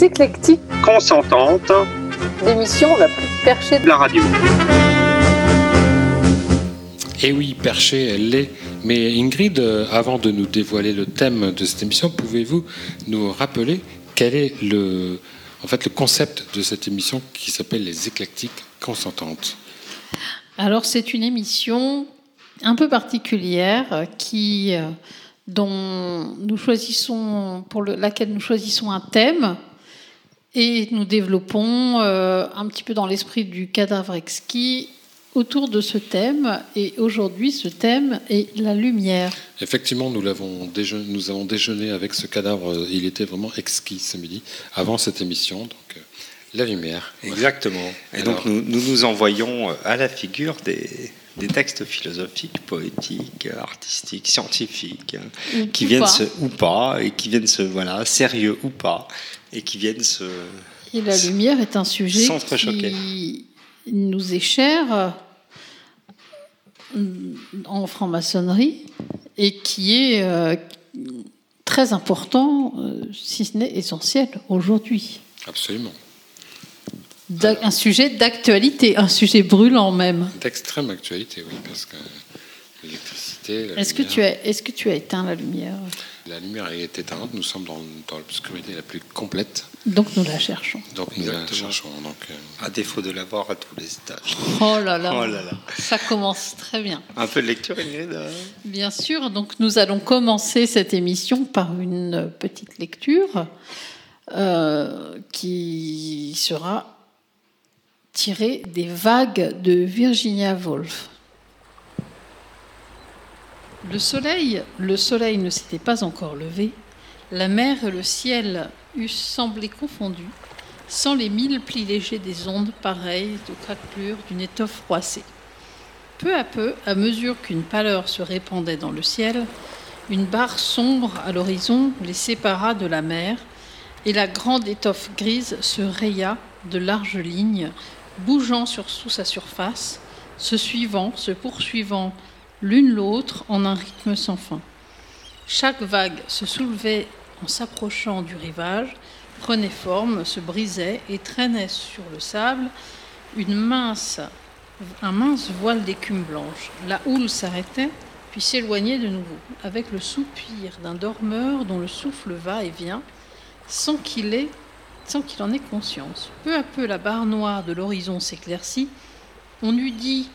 Les éclectiques, consentante l'émission la plus perchée de la radio. Et oui, perché, elle l'est. Mais Ingrid, avant de nous dévoiler le thème de cette émission, pouvez-vous nous rappeler quel est le, en fait, le concept de cette émission qui s'appelle Les éclectiques consentantes? Alors, c'est une émission un peu particulière qui, euh, dont nous choisissons, pour le- laquelle nous choisissons un thème et nous développons euh, un petit peu dans l'esprit du cadavre exquis autour de ce thème. Et aujourd'hui, ce thème est la lumière. Effectivement, nous, l'avons déjeuné, nous avons déjeuné avec ce cadavre. euh, Il était vraiment exquis ce midi, avant cette émission. Donc, euh, la lumière. Exactement. Et Alors- donc nous, nous nous envoyons à la figure des, des textes philosophiques, poétiques, artistiques, scientifiques, euh, qui viennent pas. se ou pas et qui viennent se voilà sérieux ou pas et qui viennent se Et la lumière est un sujet qui nous est cher euh, en franc-maçonnerie et qui est euh, très important, euh, si ce n'est essentiel aujourd'hui. Absolument. Un sujet d'actualité, un sujet brûlant même. D'extrême actualité, oui, parce que l'électricité. Est-ce que, tu as, est-ce que tu as éteint la lumière? La lumière est éteinte. Nous sommes dans, dans l'obscurité la plus complète. Donc nous la cherchons. Donc nous la cherchons. Donc, euh, à défaut de l'avoir à tous les étages. Oh là là, Oh là là. ça commence très bien. Un peu de lecture Ingrid. euh Bien sûr, donc nous allons commencer cette émission par une petite lecture euh, qui sera tirée des vagues de Virginia Woolf. Le soleil, le soleil ne s'était pas encore levé, la mer et le ciel eussent semblé confondus, sans les mille plis légers des ondes pareilles aux craquelures d'une étoffe froissée. Peu à peu, à mesure qu'une pâleur se répandait dans le ciel, une barre sombre à l'horizon les sépara de la mer, et la grande étoffe grise se raya de larges lignes, bougeant sur, sous sa surface, se suivant, se poursuivant l'une l'autre en un rythme sans fin. Chaque vague se soulevait en s'approchant du rivage, prenait forme, se brisait et traînait sur le sable une mince un mince voile d'écume blanche. La houle s'arrêtait, puis s'éloignait de nouveau, avec le soupir d'un dormeur dont le souffle va et vient, sans qu'il sans qu'il en ait conscience. Peu à peu, la barre noire de l'horizon s'éclaircit. On eût dit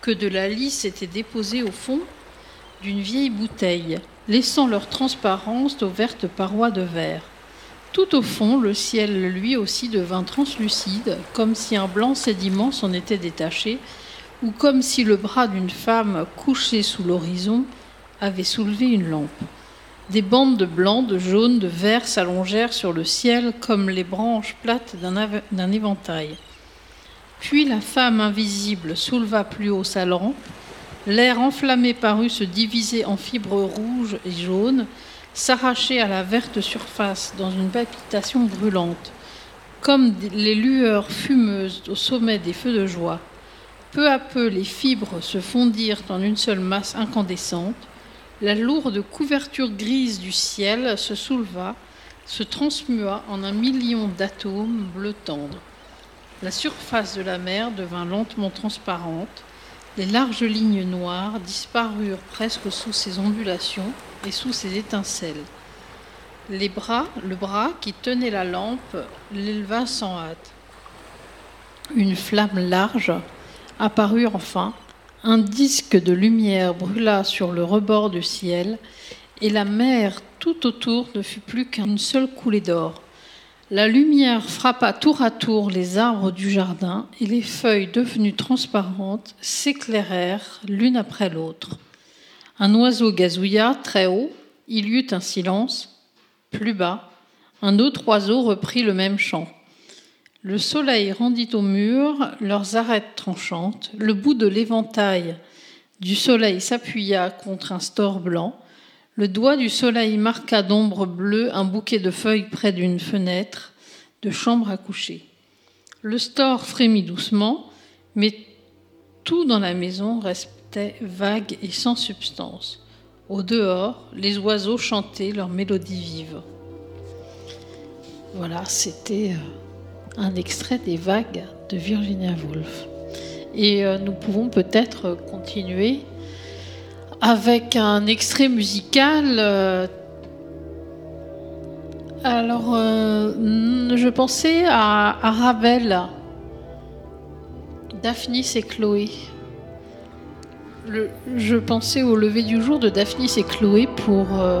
que de la lisse était déposée au fond d'une vieille bouteille, laissant leur transparence aux vertes parois de verre. Tout au fond, le ciel lui aussi devint translucide, comme si un blanc sédiment s'en était détaché, ou comme si le bras d'une femme couchée sous l'horizon avait soulevé une lampe. Des bandes de blanc, de jaune, de vert s'allongèrent sur le ciel comme les branches plates d'un éventail. Puis la femme invisible souleva plus haut sa lampe, l'air enflammé parut se diviser en fibres rouges et jaunes, s'arracher à la verte surface dans une palpitation brûlante, comme les lueurs fumeuses au sommet des feux de joie. Peu à peu, les fibres se fondirent en une seule masse incandescente. La lourde couverture grise du ciel se souleva, se transmua en un million d'atomes bleu tendre. La surface de la mer devint lentement transparente. Les larges lignes noires disparurent presque sous ses ondulations et sous ses étincelles. Les bras, le bras qui tenait la lampe, l'éleva sans hâte. Une flamme large apparut enfin, un disque de lumière brûla sur le rebord du ciel, et la mer tout autour ne fut plus qu'une seule coulée d'or. La lumière frappa tour à tour les arbres du jardin, et les feuilles devenues transparentes s'éclairèrent l'une après l'autre. Un oiseau gazouilla très haut, il y eut un silence. Plus bas, un autre oiseau reprit le même chant. Le soleil rendit au mur leurs arêtes tranchantes. Le bout de l'éventail du soleil s'appuya contre un store blanc. Le doigt du soleil marqua d'ombre bleue un bouquet de feuilles près d'une fenêtre de chambre à coucher. Le store frémit doucement, mais tout dans la maison restait vague et sans substance. Au dehors, les oiseaux chantaient leur mélodie vive. Voilà, c'était euh, un extrait des vagues de Virginia Woolf. Et euh, nous pouvons peut-être continuer avec un extrait musical. euh, alors, euh, je pensais à, à Daphnis et Chloé. Je pensais au lever du jour de Daphnis et Chloé pour. euh,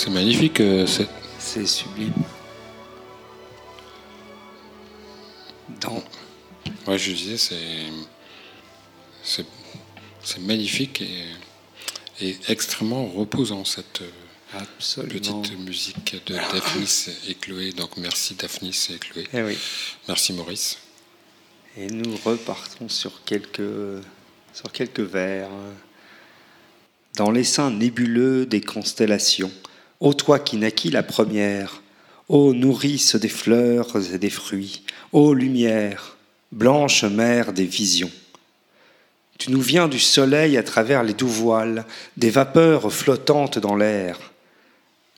C'est magnifique. euh, c'est- sublime. Dans Ouais, je disais, c'est magnifique et, et extrêmement reposant cette euh, absolument. petite musique de Daphnis et Chloé. Donc merci Daphnis et Chloé. Eh oui. Merci Maurice. Et nous repartons sur quelques, sur quelques vers. Dans les seins nébuleux des constellations, ô toi qui naquis la première, ô nourrice des fleurs et des fruits, ô lumière, blanche mère des visions. Tu nous viens du soleil à travers les doux voiles, des vapeurs flottantes dans l'air.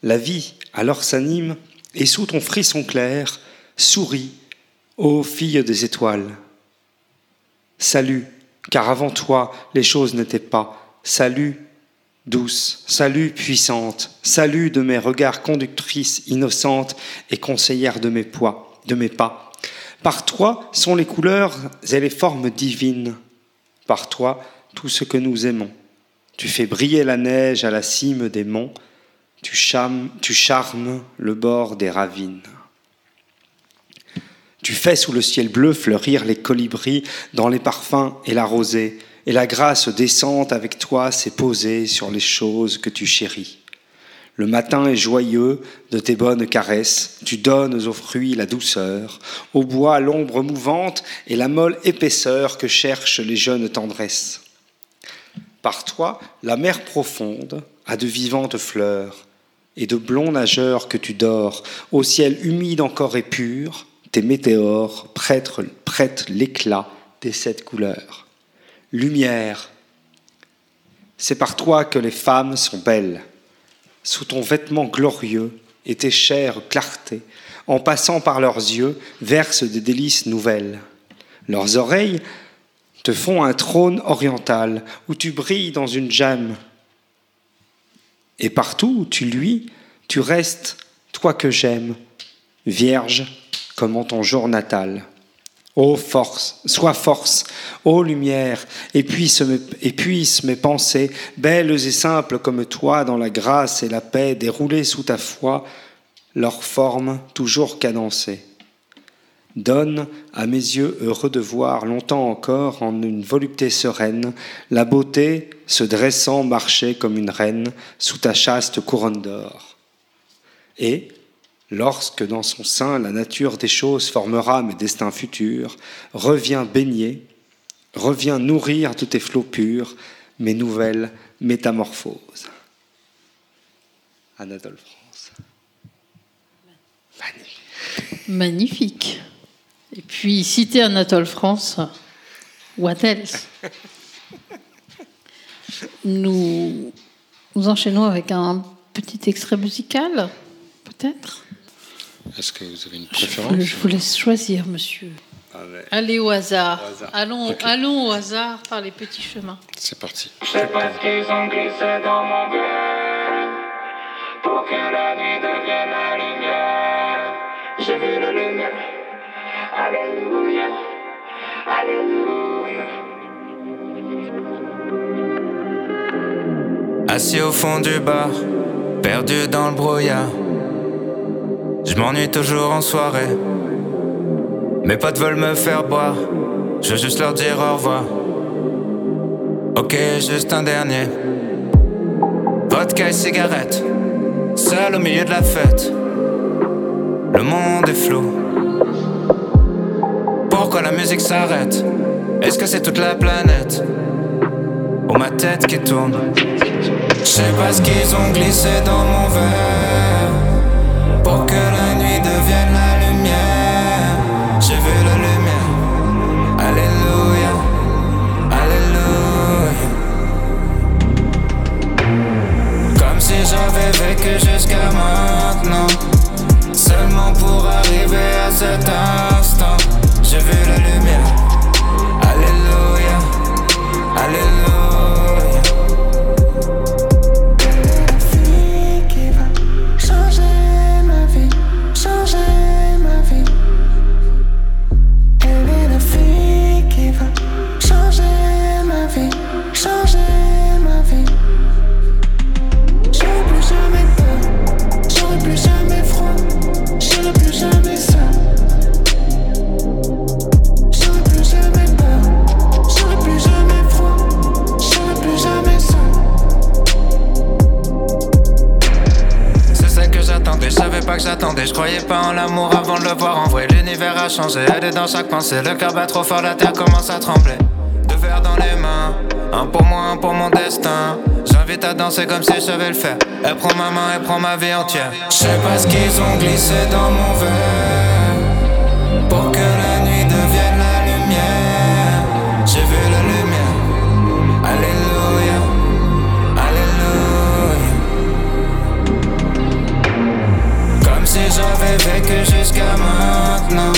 La vie alors s'anime, et sous ton frisson clair, sourit, ô fille des étoiles. Salut, car avant toi les choses n'étaient pas. Salut, douce, salut puissante, salut de mes regards conductrices innocentes et conseillères de mes poids, de mes pas. Par toi sont les couleurs et les formes divines. Par toi tout ce que nous aimons. Tu fais briller la neige à la cime des monts. Tu charmes, tu charmes le bord des ravines. Tu fais sous le ciel bleu fleurir les colibris dans les parfums et la rosée, et la grâce décente avec toi s'est posée sur les choses que tu chéris. Le matin est joyeux de tes bonnes caresses, tu donnes aux fruits la douceur, au bois l'ombre mouvante et la molle épaisseur que cherchent les jeunes tendresses. Par toi, la mer profonde a de vivantes fleurs, et de blonds nageurs que tu dors, au ciel humide encore et pur, tes météores prêtent, prêtent l'éclat des sept couleurs. Lumière, c'est par toi que les femmes sont belles. Sous ton vêtement glorieux et tes chères clartés, en passant par leurs yeux, versent des délices nouvelles. Leurs oreilles te font un trône oriental où tu brilles dans une gemme. Et partout où tu luis, tu restes, toi que j'aime, vierge comme en ton jour natal. Ô force, sois force, ô lumière, mes, épuise mes pensées, belles et simples comme toi, dans la grâce et la paix, déroulées sous ta foi, leur forme toujours cadencée. Donne à mes yeux heureux de voir longtemps encore en une volupté sereine la beauté se dressant marcher comme une reine sous ta chaste couronne d'or. Et, lorsque dans son sein la nature des choses formera mes destins futurs, reviens baigner, reviens nourrir de tes flots purs mes nouvelles métamorphoses. Anatole France. Magnifique. Et puis, citer Anatole France, what else nous, nous enchaînons avec un petit extrait musical, peut-être? Est-ce que vous avez une préférence je, je vous laisse choisir, monsieur. Ah ouais. Allez au hasard. Au hasard. Allons, Ok. allons au hasard par les petits chemins. C'est parti. Je sais pas ce qu'ils ont glissé dans mon cœur Pour que la nuit devienne la lumière J'ai vu la lumière Alléluia Alléluia Assis au fond du bar, perdu dans le brouillard. Je m'ennuie toujours en soirée. Mes potes veulent me faire boire, je veux juste leur dire au revoir. Ok, juste un dernier. Vodka et cigarette, seul au milieu de la fête. Le monde est flou. Pourquoi la musique s'arrête? Est-ce que c'est toute la planète? Ou ma tête qui tourne? Je sais pas ce qu'ils ont glissé dans mon verre vécu jusqu'à maintenant. Seulement pour arriver à cet instant. J'ai vu la lumière. Alléluia. Alléluia j'attendais, je savais pas que j'attendais, je croyais pas en l'amour avant de le voir en vrai. L'univers a changé, elle est dans chaque pensée, le cœur bat trop fort, la terre commence à trembler. Deux verres dans les mains, un pour moi, un pour mon destin. J'invite à danser comme si je savais le faire. Elle prend ma main, elle prend ma vie entière. Je sais pas ce qu'ils ont glissé dans mon verre pour que la j'avais vécu jusqu'à maintenant.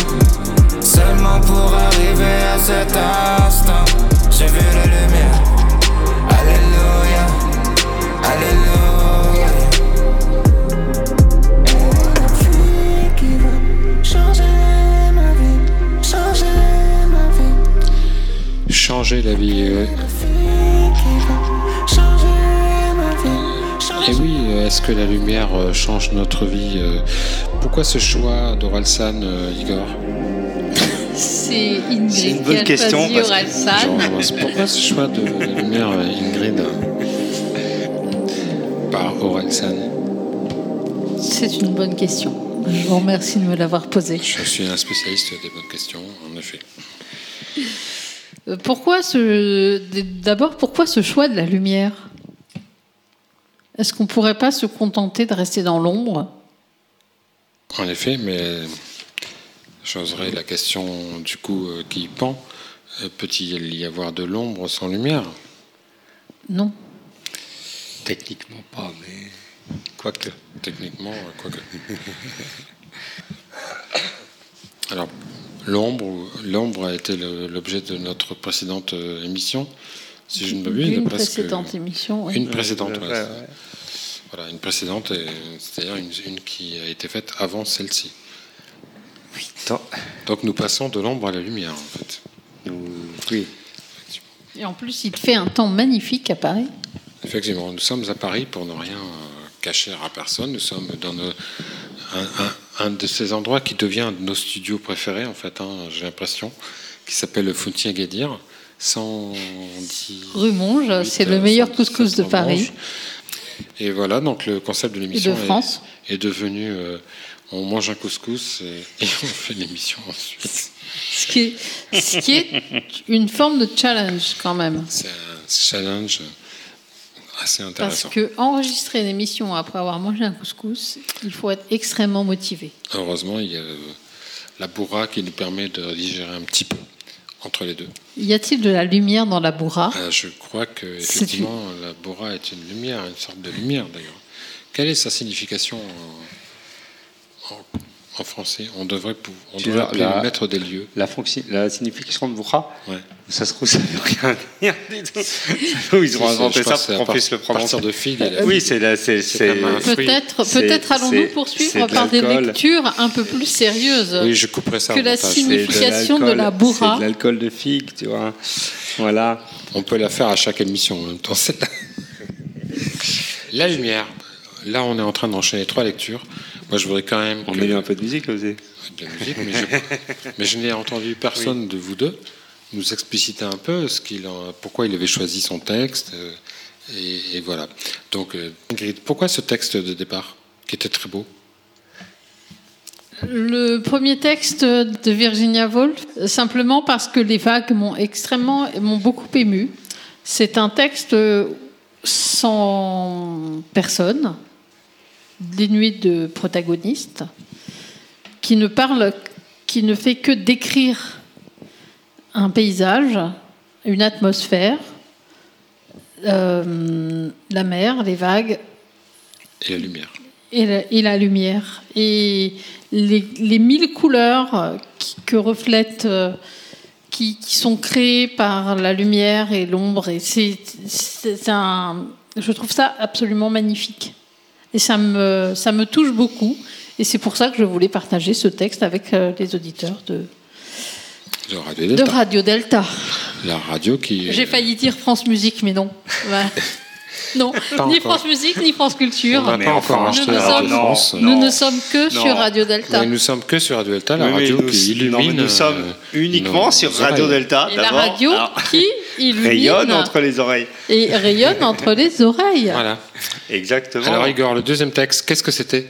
Seulement pour arriver à cet instant. J'ai vu la lumière. Alléluia. Alléluia. La fille qui va changer ma vie, changer ma vie. Changer la vie. euh, La fille qui va changer ma vie, changer Et oui, euh, est-ce que la lumière euh, change notre vie euh, Pourquoi ce choix d'Oralsan, euh, Igor C'est Ingrid une bonne a question, choisi parce que- Orelsan. Genre, c'est Pourquoi ce choix de la lumière, euh, Ingrid Par Oralsan C'est une bonne question. Je vous remercie de me l'avoir posée. Je suis un spécialiste des bonnes questions, en effet. Euh, Pourquoi ce... D'abord, pourquoi ce choix de la lumière? Est-ce qu'on pourrait pas se contenter de rester dans l'ombre? En effet, mais j'oserais la question du coup euh, qui pend. Euh, Peut-il y avoir de l'ombre sans lumière? Non. Techniquement pas, mais quoique. Techniquement, euh, quoique. Alors, l'ombre. L'ombre a été l'objet de notre précédente émission, si je ne m'abuse. Une parce que- précédente émission. oui. Une précédente, Ouais, ouais, ouais, c'est- ouais. Voilà, une précédente, et c'est-à-dire une, une qui a été faite avant celle-ci. Attends, Donc nous passons de l'ombre à la lumière, en fait. oui. Et en plus, il fait un temps magnifique à Paris. Effectivement, nous sommes à Paris pour ne rien euh, cacher à personne. Nous sommes dans nos- un, un- un de ces endroits qui devient un de nos studios préférés, en fait, hein, j'ai l'impression, qui s'appelle le Fountier Guédir. 110 Rue Monge, c'est euh, le meilleur 117 couscous de Monge. Et voilà, donc le concept de l'émission de est- devenu euh, on mange un couscous et, et on fait l'émission ensuite. Ce qui, est, ce qui est une forme de challenge quand même. C'est un challenge assez Parce intéressant. que enregistrer une émission après avoir mangé un couscous, il faut être extrêmement motivé. Heureusement, il y a la bourra qui nous permet de digérer un petit peu entre les deux. Y a-t-il de la lumière dans la bourra? Euh, je crois que effectivement la bourra est une lumière, une sorte de lumière d'ailleurs. Quelle est sa signification en, en- en français On devrait, on devrait appeler la- le maître des lieux. La, fonction, la signification de Bourra, Ouais. ça se trouve, ça veut rien dire du tout. Ils ont inventé ça pour qu'on puisse le prononcer. de la Oui, c'est la-. Peut-être peut-être allons-nous poursuivre de par des lectures un peu plus sérieuses. Oui, je couperai ça. que la signification de l'alcool- la bourra. C'est de l'alcool de figue, tu vois. Voilà. On peut la faire à chaque émission en même temps. La lumière. Là, on est en train d'enchaîner trois lectures. Moi, je voudrais quand même. On que- met un peu de musique, là, aussi. de la musique, mais je, mais je n'ai entendu personne de vous deux nous expliciter un peu ce qu'il en- pourquoi il avait choisi son texte. euh, et, et voilà. Donc, euh, Ingrid, pourquoi ce texte de départ, qui était très beau? Le premier texte de Virginia Woolf, simplement parce que les vagues m'ont extrêmement, m'ont beaucoup ému. C'est un texte sans personne, dénué de protagonistes, qui ne parle, qui ne fait que décrire un paysage, une atmosphère, euh, la mer, les vagues, Et la lumière. et la, et la lumière et les, les mille couleurs qui, que reflètent euh, qui, qui sont créées par la lumière et l'ombre et c'est c'est un je trouve ça absolument magnifique et ça me ça me touche beaucoup et c'est pour ça que je voulais partager ce texte avec euh, les auditeurs de, De Radio de Delta. Radio Delta. La radio qui. J'ai failli dire France Musique, mais non. Non, Pas ni encore. France Musique, ni France Culture. On pas encore nous ne sommes- France. Nous ne sommes que Non. sur Radio Delta. Mais nous sommes que sur Radio Delta, la Oui, radio nous- qui illumine. non, mais nous sommes euh, uniquement nos sur Radio oreilles. Delta. Et la radio Alors, qui illumine rayonne entre les oreilles. et rayonne entre les oreilles. Voilà. Exactement. Alors, Igor, le deuxième texte, qu'est-ce que c'était?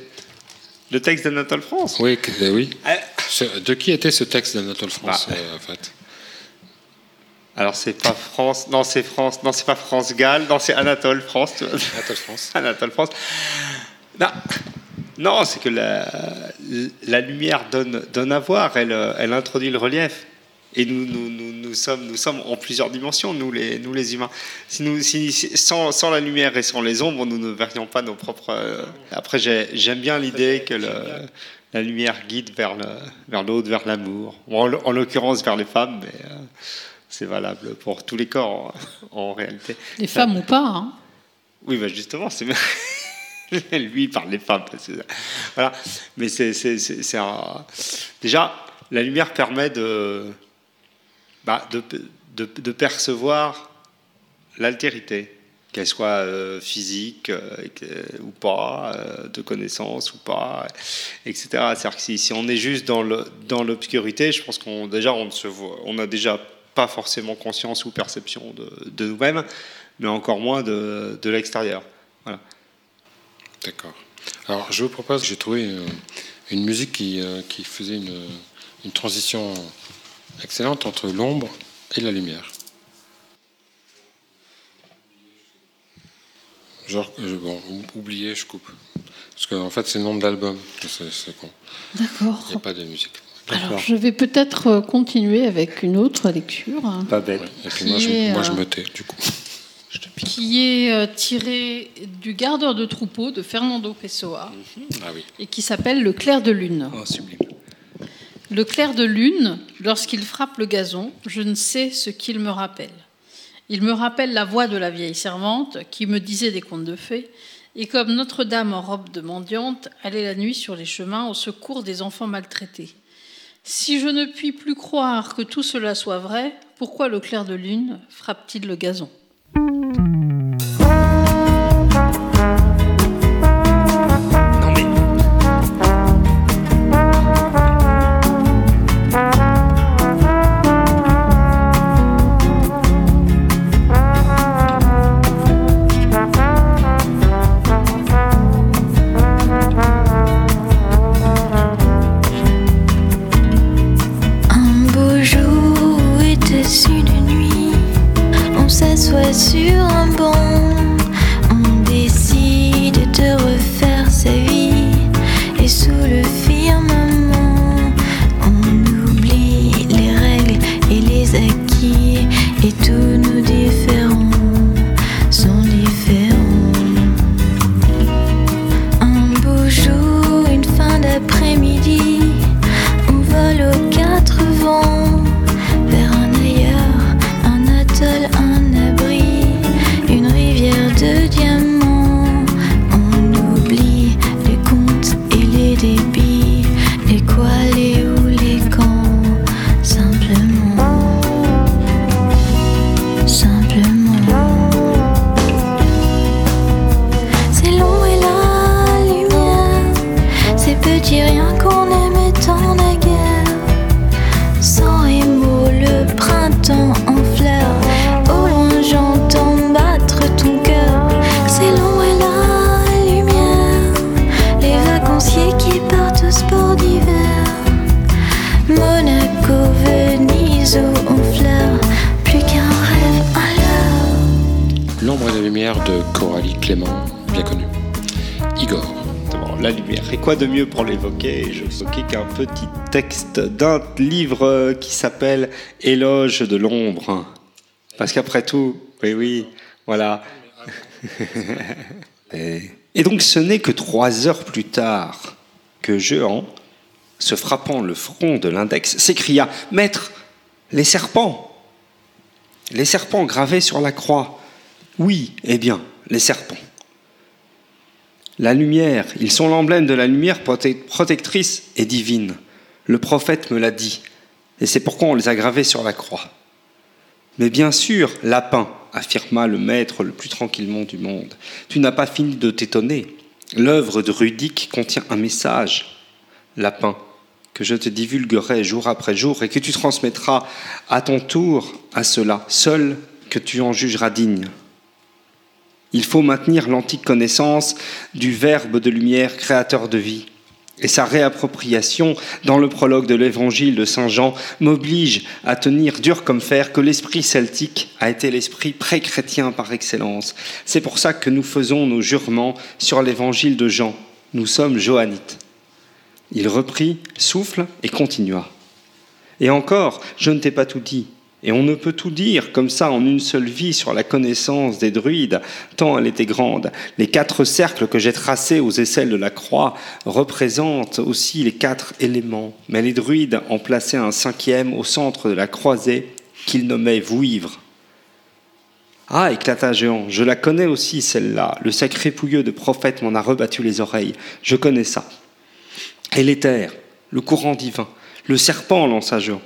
Le texte d'Anatole France. Oui, que- euh, oui. Ce- De qui était ce texte d'Anatole France, Bah. euh, en fait? Alors c'est pas France, non c'est France, non c'est pas France Galles, non c'est Anatole France. Anatole France. Anatole France. Non, non c'est que la, la lumière donne, donne à voir, elle, elle introduit le relief. Et nous, nous, nous, nous sommes, nous sommes en plusieurs dimensions, nous les, nous les humains. Si nous, si, sans, sans la lumière et sans les ombres, nous ne verrions pas nos propres. euh, Après, j'ai- j'aime bien l'idée que le- la lumière guide vers le- vers l'autre, vers l'amour. Bon, en l'occurrence, vers les femmes, mais euh, c'est valable pour tous les corps en, réalité. Les femmes ou pas. hein. Oui, bah justement, c'est lui il parle des femmes. Voilà, mais c'est un... déjà la lumière permet de bah, de, de, de percevoir l'altérité, qu'elle soit euh, physique euh, ou pas, euh, de connaissance ou pas, etc. C'est-à-dire que si, si on est juste dans l'obscurité, je pense qu'on déjà on ne se voit, on n'a déjà pas forcément conscience ou perception de, de nous-mêmes, mais encore moins de, de l'extérieur. Voilà. D'accord. Alors, je vous propose, j'ai trouvé euh, une musique qui, euh, qui faisait une, une transition excellente entre l'ombre et la lumière. Genre, je- bon, ou- oubliez, je coupe. Parce qu'en fait, c'est le nom de l'album. C'est con. Il n'y D'accord. a pas de musique. Alors, je vais peut-être euh, continuer avec une autre lecture. Pas. Ouais. Et puis moi, je, Qui est, moi, je euh, me tais, du coup. qui est euh, tiré du Gardeur de troupeau de Fernando Pessoa Ah oui. et qui s'appelle Le clair de lune. Oh, sublime. Le clair de lune, lorsqu'il frappe le gazon, je ne sais ce qu'il me rappelle. Il me rappelle la voix de la vieille servante qui me disait des contes de fées, et comme Notre-Dame en robe de mendiante allait la nuit sur les chemins au secours des enfants maltraités. Si je ne puis plus croire que tout cela soit vrai, pourquoi le clair de lune frappe-t-il le gazon? Petit texte d'un livre qui s'appelle Éloge de l'ombre. Parce qu'après tout, oui, oui, voilà. Et, donc ce n'est que trois heures plus tard que Jehan, se frappant le front de l'index, s'écria Maître, les serpents Les serpents gravés sur la croix. Oui, eh bien, les serpents. La lumière, ils sont l'emblème de la lumière prote- protectrice et divine. Le prophète me l'a dit, et c'est pourquoi on les a gravés sur la croix. Mais bien sûr, lapin, affirma le maître le plus tranquillement du monde, tu n'as pas fini de t'étonner. L'œuvre de Rudic contient un message, lapin, que je te divulguerai jour après jour et que tu transmettras à ton tour à cela, seul que tu en jugeras digne. Il faut maintenir l'antique connaissance du Verbe de lumière créateur de vie. Et sa réappropriation dans le prologue de l'évangile de Saint Jean m'oblige à tenir dur comme fer que l'esprit celtique a été l'esprit pré-chrétien par excellence. C'est pour ça que nous faisons nos jurements sur l'évangile de Jean. Nous sommes johannites. Il reprit, souffle et continua. Et encore, je ne t'ai pas tout dit. Et on ne peut tout dire comme ça en une seule vie sur la connaissance des druides, tant elle était grande. Les quatre cercles que j'ai tracés aux aisselles de la croix représentent aussi les quatre éléments. Mais les druides en plaçaient un cinquième au centre de la croisée qu'ils nommaient vouivre. Ah, éclata Géant, je la connais aussi, celle-là. Le sacré pouilleux de prophète m'en a rebattu les oreilles. Je connais ça. Et l'éther, le courant divin, le serpent, lança Géant.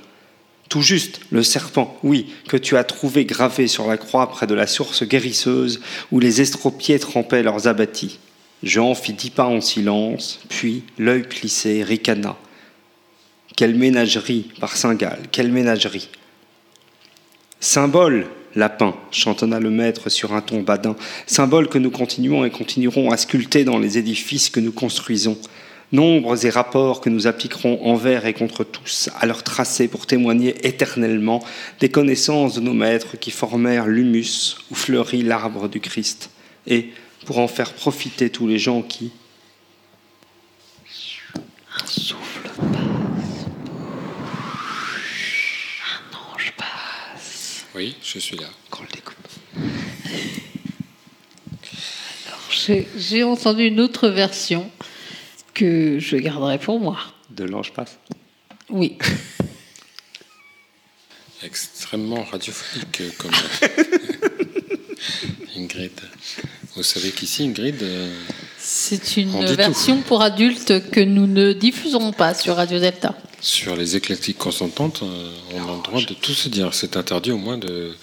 Tout juste, le serpent, oui, que tu as trouvé gravé sur la croix près de la source guérisseuse où les estropiés trempaient leurs abattis. Jean fit dix pas en silence, puis, l'œil plissé, ricana. Quelle ménagerie, par Saint-Gall, quelle ménagerie Symbole, lapin, chantonna le maître sur un ton badin, symbole que nous continuons et continuerons à sculpter dans les édifices que nous construisons nombres et rapports que nous appliquerons envers et contre tous, à leur tracé pour témoigner éternellement des connaissances de nos maîtres qui formèrent l'humus où fleurit l'arbre du Christ, et pour en faire profiter tous les gens qui... Un souffle passe. Un ange passe. Oui, je suis là. Qu'on le découpe. Alors, j'ai- J'ai entendu une autre version que je garderai pour moi. De l'ange passe. Oui. Extrêmement radiophonique euh, comme Ingrid. Vous savez qu'ici, Ingrid, euh, C'est une version pour adultes que nous ne diffuserons pas sur Radio Delta. sur les éclectiques consentantes, euh, on a le droit de tout se dire. C'est interdit au moins de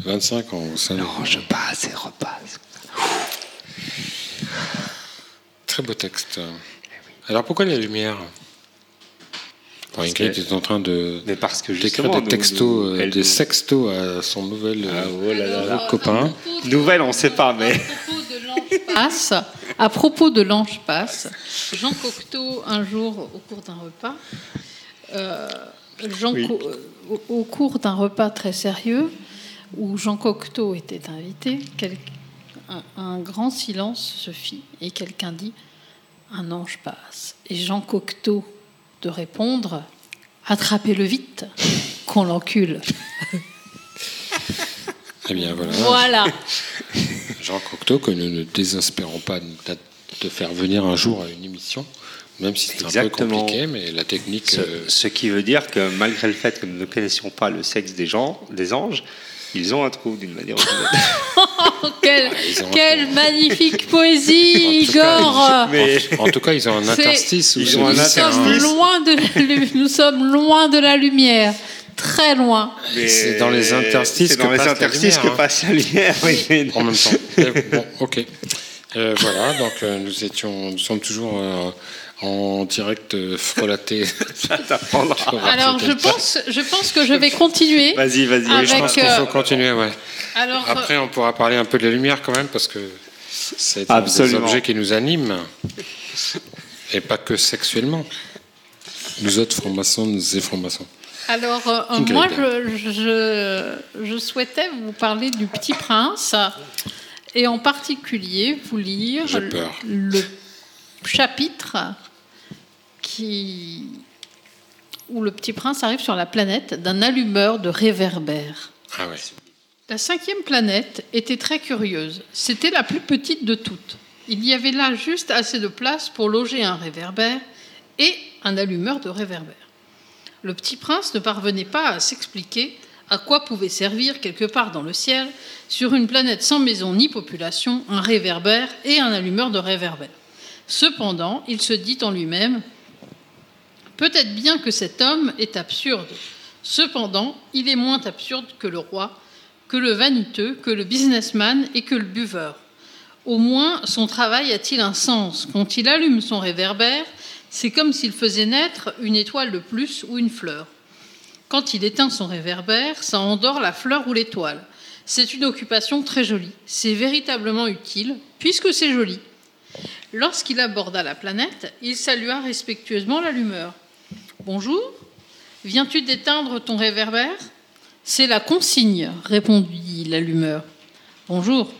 25 ans au sein de- Non, je passe et repasse. Très beau texte. Alors pourquoi les lumières Bon, Ingrid que- est en train de Mais parce que d'écrire justement, des textos, nous- euh, elle des sextos à son nouvel euh, Ah, oh là là. Alors, copain. Nouvelle, on sait pas, mais- À propos de l'ange passe, à propos de l'ange passe, Jean Cocteau, un jour, au cours d'un repas, euh, Jean Oui. Co- au, au cours d'un repas très sérieux, où Jean Cocteau était invité, quel- un, un grand silence se fit et quelqu'un dit Un ange passe. Et Jean Cocteau de répondre Attrapez-le vite, qu'on l'encule. Eh bien voilà, Voilà. Jean Cocteau, que nous ne désespérons pas de faire venir un jour à une émission, même si c'est un peu Exactement. compliqué, mais la technique. Ce, euh, ce qui veut dire que malgré le fait que nous ne connaissions pas le sexe des gens, des anges, ils ont un trou d'une manière ou d'une autre. Quelle, un quelle magnifique poésie, En tout cas, Igor Mais En tout cas, ils ont un interstice. où Ils se ont un nous sommes, interstice. loin de la, lu- nous sommes loin de la lumière, très loin. mais C'est dans les interstices que les passe la interstices lumière, que hein. passe la lumière. oui, mais- en même temps. Eh, bon, ok. Euh, voilà, donc euh, nous étions, nous sommes toujours euh, en direct euh, frelaté. Ça t'apprendra. Alors je pense, je pense que je vais continuer. Vas-y, vas-y. Avec, Je pense qu'il euh, faut continuer, ouais. Alors, Après, on pourra parler un peu de la lumière quand même, parce que c'est un des objets qui nous animent. Et pas que sexuellement. Nous autres francs-maçons, nous et francs-maçons. alors euh, moi, je, je, je souhaitais vous parler du Petit Prince et en particulier vous lire le chapitre qui où le Petit Prince arrive sur la planète d'un allumeur de réverbères. Ah ouais. La cinquième planète était très curieuse. C'était la plus petite de toutes. Il y avait là juste assez de place pour loger un réverbère et un allumeur de réverbère. Le petit prince ne parvenait pas à s'expliquer à quoi pouvait servir quelque part dans le ciel, sur une planète sans maison ni population, un réverbère et un allumeur de réverbère. Cependant, il se dit en lui-même Peut-être bien que cet homme est absurde. Cependant, il est moins absurde que le roi, que le vaniteux, que le businessman et que le buveur. Au moins, son travail a-t-il un sens Quand il allume son réverbère, c'est comme s'il faisait naître une étoile de plus ou une fleur. Quand il éteint son réverbère, ça endort la fleur ou l'étoile. C'est une occupation très jolie. C'est véritablement utile, puisque c'est joli. Lorsqu'il aborda la planète, il salua respectueusement l'allumeur. Bonjour, viens-tu d'éteindre ton réverbère? C'est la consigne, répondit l'allumeur. Bonjour.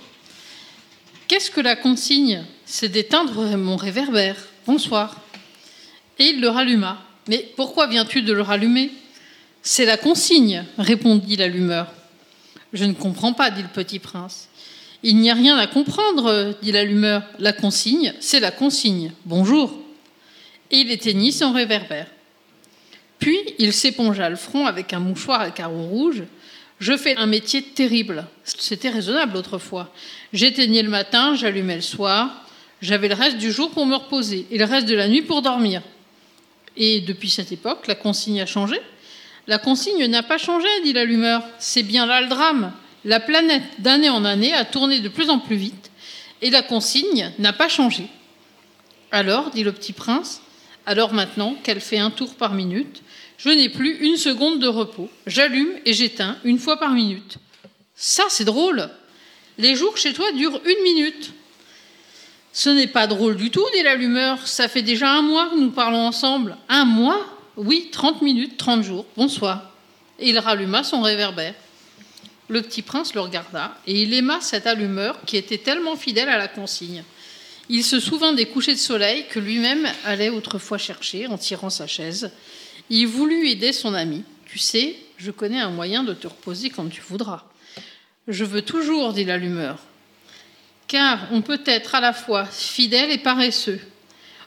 Qu'est-ce que la consigne? C'est d'éteindre mon réverbère. Bonsoir. Et il le ralluma. Mais pourquoi viens-tu de le rallumer? C'est la consigne, répondit l'allumeur. Je ne comprends pas, dit le petit prince. Il n'y a rien à comprendre, dit l'allumeur. La consigne, c'est la consigne. Bonjour. Et il éteignit son réverbère. Puis il s'épongea le front avec un mouchoir à carreaux rouges. Je fais un métier terrible. C'était raisonnable autrefois. J'éteignais le matin, j'allumais le soir. J'avais le reste du jour pour me reposer et le reste de la nuit pour dormir. Et depuis cette époque, la consigne a changé. La consigne n'a pas changé, dit l'allumeur. C'est bien là le drame. La planète, d'année en année, a tourné de plus en plus vite et la consigne n'a pas changé. Alors, dit le petit prince, alors maintenant qu'elle fait un tour par minute, je n'ai plus une seconde de repos. J'allume et j'éteins une fois par minute. Ça, c'est drôle. Les jours chez toi durent une minute. Ce n'est pas drôle du tout, dit l'allumeur. Ça fait déjà un mois que nous parlons ensemble. Un mois? Oui, 30 minutes, 30 jours. Bonsoir. Et il ralluma son réverbère. Le petit prince le regarda et il aima cet allumeur qui était tellement fidèle à la consigne. Il se souvint des couchers de soleil que lui-même allait autrefois chercher en tirant sa chaise. Il voulut aider son ami. Tu sais, je connais un moyen de te reposer quand tu voudras. Je veux toujours, dit l'allumeur, car on peut être à la fois fidèle et paresseux.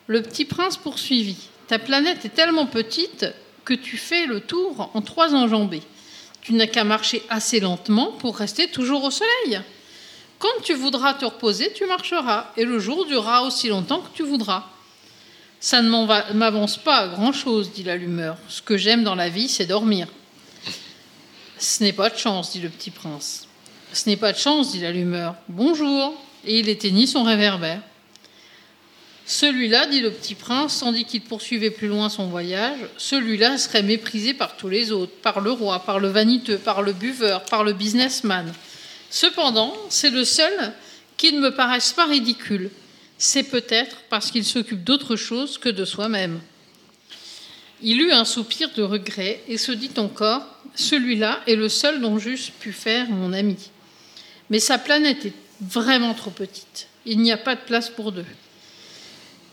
Le petit prince poursuivit. Ta planète est tellement petite que tu fais le tour en trois enjambées. Tu n'as qu'à marcher assez lentement pour rester toujours au soleil. Quand tu voudras te reposer, tu marcheras, et le jour durera aussi longtemps que tu voudras. Ça ne m'avance pas à grand-chose, dit l'allumeur. Ce que j'aime dans la vie, c'est dormir. Ce n'est pas de chance, dit le petit prince. Ce n'est pas de chance, dit l'allumeur. Bonjour. Et il éteignit son réverbère. Celui-là, dit le petit prince, tandis qu'il poursuivait plus loin son voyage, celui-là serait méprisé par tous les autres, par le roi, par le vaniteux, par le buveur, par le businessman. Cependant, c'est le seul qui ne me paraisse pas ridicule. C'est peut-être parce qu'il s'occupe d'autre chose que de soi-même. Il eut un soupir de regret et se dit encore Celui-là est le seul dont j'eusse pu faire mon ami. Mais sa planète est vraiment trop petite. Il n'y a pas de place pour deux.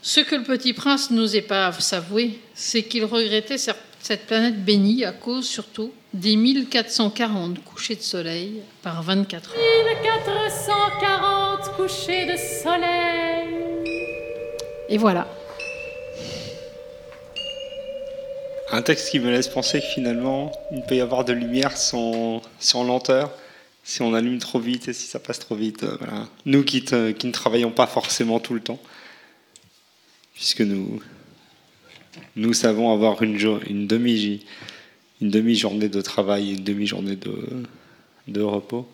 Ce que le petit prince n'osait pas s'avouer, c'est qu'il regrettait cette planète bénie à cause surtout des 1440 couchers de soleil par 24 heures. 1440 couchers de soleil. Et voilà. Un texte qui me laisse penser que finalement, il peut y avoir de lumière sans, sans lenteur, si on allume trop vite et si ça passe trop vite. euh, voilà. Nous qui, te- qui ne travaillons pas forcément tout le temps, puisque nous, nous savons avoir une, jo- une demi une demi-journée de travail une demi-journée de, de repos.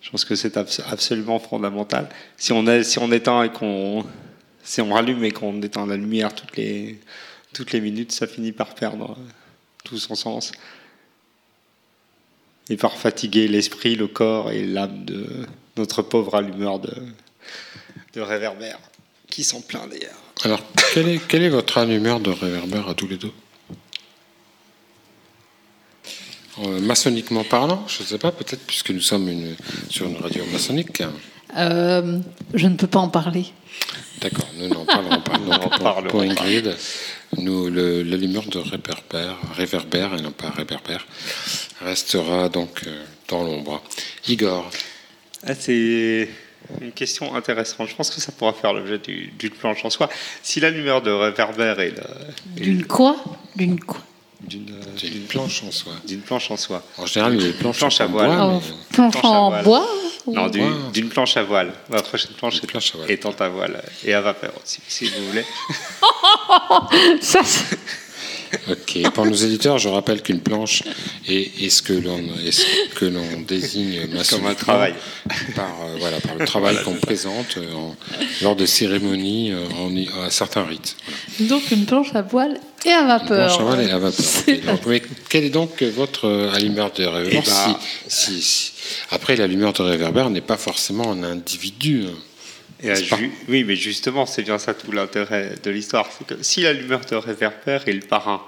Je pense que c'est abs- absolument fondamental. Si on, a- si on éteint et qu'on si on rallume et qu'on éteint la lumière toutes les, toutes les minutes, ça finit par perdre euh, tout son sens et par fatiguer l'esprit, le corps et l'âme de notre pauvre allumeur de, de réverbère, qui s'en plaint d'ailleurs. Alors, quel est, quel est votre allumeur de réverbère à tous les deux Euh, Maçonniquement parlant, je ne sais pas, peut-être puisque nous sommes une- sur une radio maçonnique. Euh, je ne peux pas en parler. D'accord, nous n'en parlerons pas. N'en pour, parlerons pour pas. Ingrid, nous, le- l'allumeur de réverbère, réverbère et non pas réverbère, restera donc euh, dans l'ombre. Igor, Ah, c'est une question intéressante. Je pense que ça pourra faire l'objet du- d'une planche en soi. Si l'allumeur de réverbère est D'une quoi? D'une quoi? D'une euh, d'une- planche en soi. d'une planche en soi. En général, les planches, Planche à en voile. bois, Oh, mais- Planche planche à en voile. bois ou- Non, d'une planche à voile. La prochaine planche est- planche à voile. étant à voile et à vapeur aussi, si vous voulez. Ça, c'est- Ok. Pour nos éditeurs, je rappelle qu'une planche est, est ce que l'on est ce que l'on désigne Comme un travail. par euh, voilà par le travail qu'on présente euh, en- lors de cérémonies euh, en, à certains rites. Voilà. donc une planche à voile et à Une vapeur. planche à voile et à vapeur. Donc, mais quel est donc votre allumeur de réverbère Eh ben- si, si- si- Après, l'allumeur de réverbère n'est pas forcément un individu. hein. Et pas- Oui, mais justement, c'est bien ça tout l'intérêt de l'histoire. C'est que si l'allumeur de réverbère est le parrain,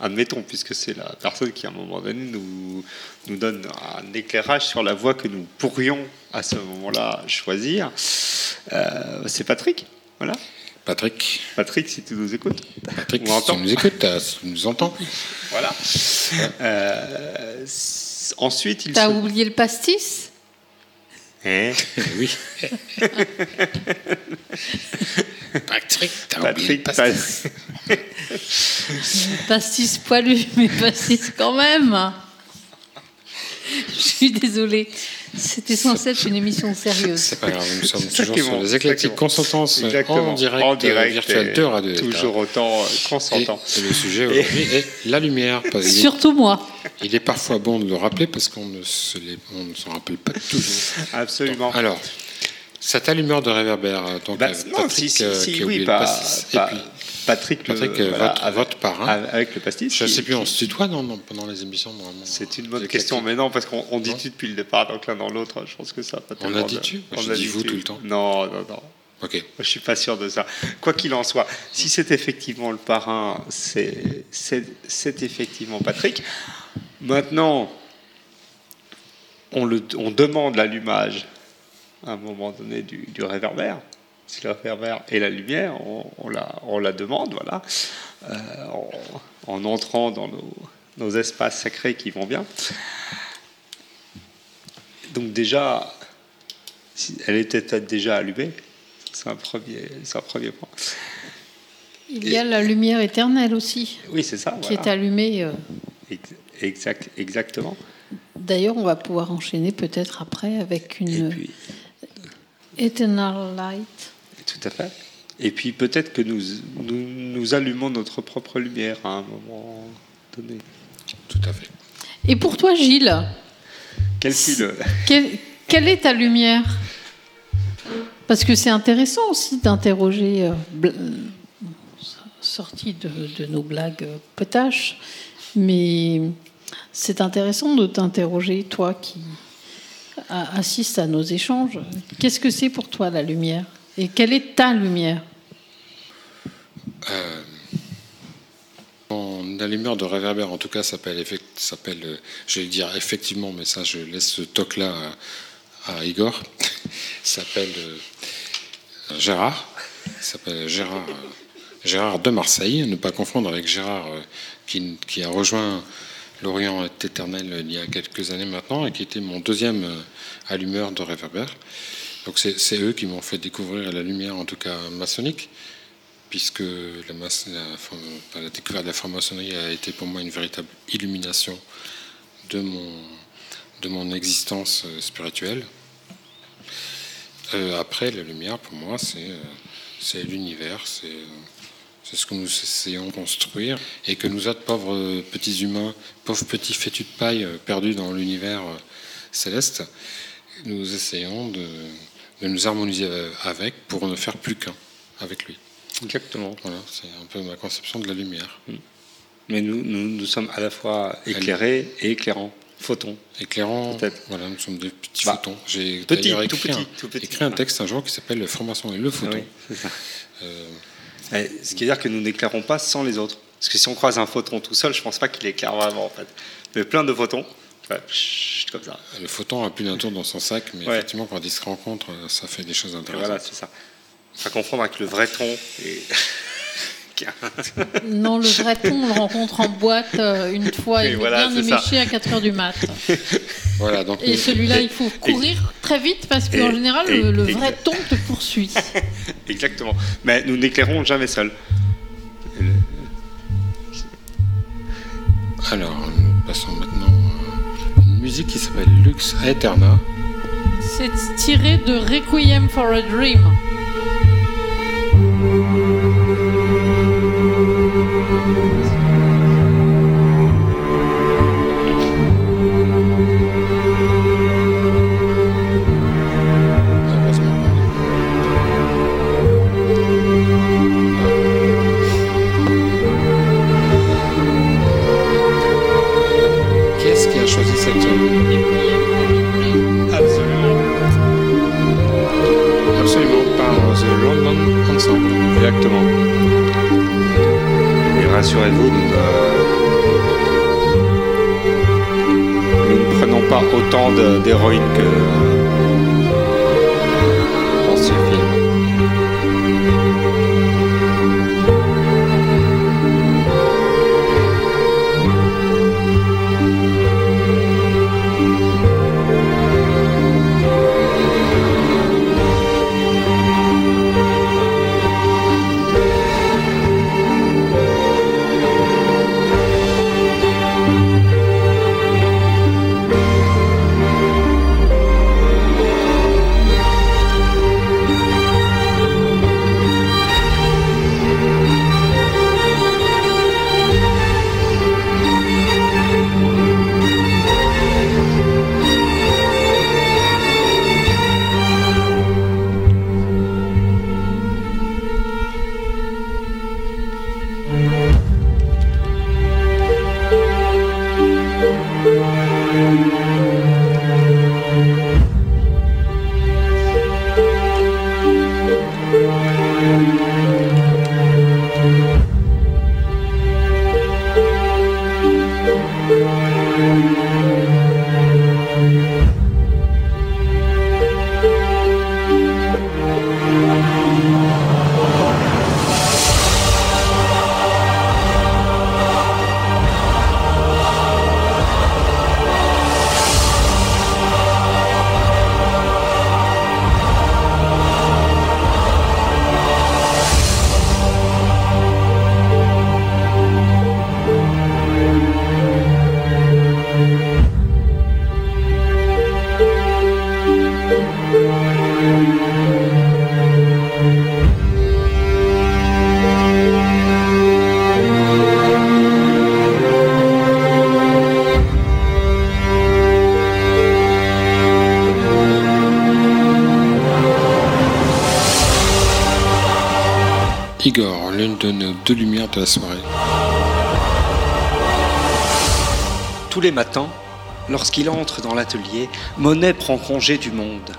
admettons, puisque c'est la personne qui, à un moment donné, nous, nous donne un éclairage sur la voie que nous pourrions, à ce moment-là, choisir, euh, c'est Patrick. Voilà. Patrick, Patrick, si tu nous écoutes. Patrick, On si tu nous écoutes, si tu nous entends. Voilà. Euh, ensuite, il T'as se... oublié le pastis? Hein? Oui. Patrick, t'as Patrick, pastis. Pastis poilu, mais pastis quand même. Je suis désolée. C'était censé être une émission sérieuse. C'est pas grave, nous sommes toujours sur bon, les consentances Exactement. en direct, en direct virtuel et de Radio. Toujours autant euh, Et, consentant. et le sujet aujourd'hui est la lumière. Parce qu'il est- Surtout moi. il est parfois bon de le rappeler parce qu'on ne s'en rappelle pas toujours. Absolument. Alors, cette allumeur de réverbère, euh, donc Bah, euh, non, Patrick si, si, euh, si, oui, pas, le pastis, et pas- puis Patrick, le- Patrick, euh, voilà, avec, votre parrain. avec le pastis. Je ne sais plus, on se tutoie non, non, pendant les émissions normalement. C'est une bonne Les question, mais non, parce qu'on on dit tu depuis le départ, donc l'un dans l'autre, je pense que ça pas On a dit tu on a dit vous tout le temps. Non, non, non. Ok. Je suis pas sûr de ça. Quoi qu'il en soit, si c'est effectivement le parrain, c'est effectivement Patrick. Maintenant, on, le, on demande l'allumage à un moment donné du, du réverbère. Si réverbère et la lumière, on, on la, on la demande, voilà, euh, en, en entrant dans nos, nos espaces sacrés qui vont bien. Donc déjà, elle était peut-être déjà allumée. C'est un premier, un premier point. Il y a la lumière éternelle aussi, Oui, c'est ça. qui voilà. est allumée. euh. Ex- Exact, exactement. D'ailleurs, on va pouvoir enchaîner peut-être après avec une puis, Eternal Light. Tout à fait. Et puis peut-être que nous, nous, nous allumons notre propre lumière à un moment donné. Tout à fait. Et pour toi, Gilles, Quel quelle, est ta lumière? Parce que c'est intéressant aussi d'interroger, euh, sorti de, de nos blagues potaches, mais c'est intéressant de t'interroger, toi qui assistes à nos échanges. Qu'est-ce que c'est pour toi la lumière? Et quelle est ta lumière Euh, Mon allumeur de réverbère, en tout cas, s'appelle, s'appelle euh, je vais le dire effectivement, mais ça, je laisse ce toc-là à, à Igor, s'appelle euh, Gérard, s'appelle Gérard, euh, Gérard de Marseille, ne pas confondre avec Gérard euh, qui, qui a rejoint l'Orient éternel il y a quelques années maintenant et qui était mon deuxième euh, allumeur de réverbère. Donc c'est eux qui m'ont fait découvrir la lumière, en tout cas maçonnique puisque la, découverte de la franc-maçonnerie a été pour moi une véritable illumination de mon, de mon existence euh, spirituelle. Euh, après, la lumière, pour moi, c'est euh, l'univers, c'est c'est ce que nous essayons de construire et que nous autres pauvres petits humains, pauvres petits fétus de paille perdus dans l'univers céleste, nous essayons de, de nous harmoniser euh, avec pour ne faire plus qu'un avec lui. Exactement. Voilà, c'est un peu ma conception de la lumière. Mais nous, nous, nous sommes à la fois éclairés et éclairants. Photons. Éclairant, Peut-être. voilà, nous sommes des petits Bah, photons. J'ai petit, d'ailleurs tout écrit, petit, un, tout petit. écrit un texte un jour qui s'appelle Le franc-maçon et le photon. Oui. Euh, Eh, Ce qui veut dire que nous n'éclairons pas sans les autres. Parce que si on croise un photon tout seul, je pense pas qu'il éclaire vraiment en fait. Mais plein de photons, ouais, pshhh, comme ça. le photon a plus d'un tour dans son sac, mais Ouais. effectivement, quand ils se rencontrent, ça fait des choses Et intéressantes. voilà, c'est ça. Confondre avec le vrai ton. Et... Non, le vrai ton, on le rencontre en boîte euh, une fois, Et il est bien éméché à 4 heures du mat. Voilà, donc Et nous- celui-là, il faut courir très vite parce qu'en général, et- le, le et- vrai ton te poursuit. Exactement. Mais nous n'éclairons jamais seuls. Alors, musique qui s'appelle Lux Aeterna. C'est tiré de Requiem for a Dream. Autant de- d'héroïne que la soirée. Tous les matins, lorsqu'il entre dans l'atelier, Monet prend congé du monde.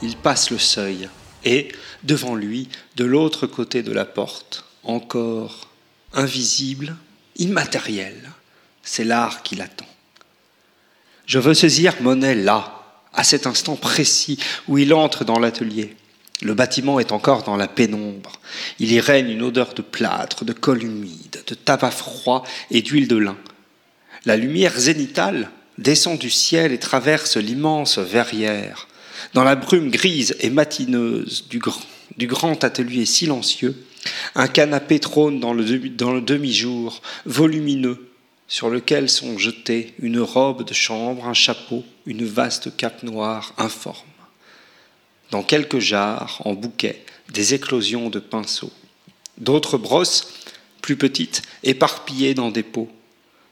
Il passe le seuil et, devant lui, de l'autre côté de la porte, encore invisible, immatériel, c'est l'art qui l'attend. Je veux saisir Monet là, à cet instant précis où il entre dans l'atelier. Le bâtiment est encore dans la pénombre. Il y règne une odeur de plâtre, de colle humide, de tabac froid et d'huile de lin. La lumière zénitale descend du ciel et traverse l'immense verrière. Dans la brume grise et matineuse du grand, atelier silencieux, un canapé trône dans le, dans le demi-jour, volumineux, sur lequel sont jetés une robe de chambre, un chapeau, une vaste cape noire informe. Dans quelques jarres, en bouquets, des éclosions de pinceaux. D'autres brosses, plus petites, éparpillées dans des pots.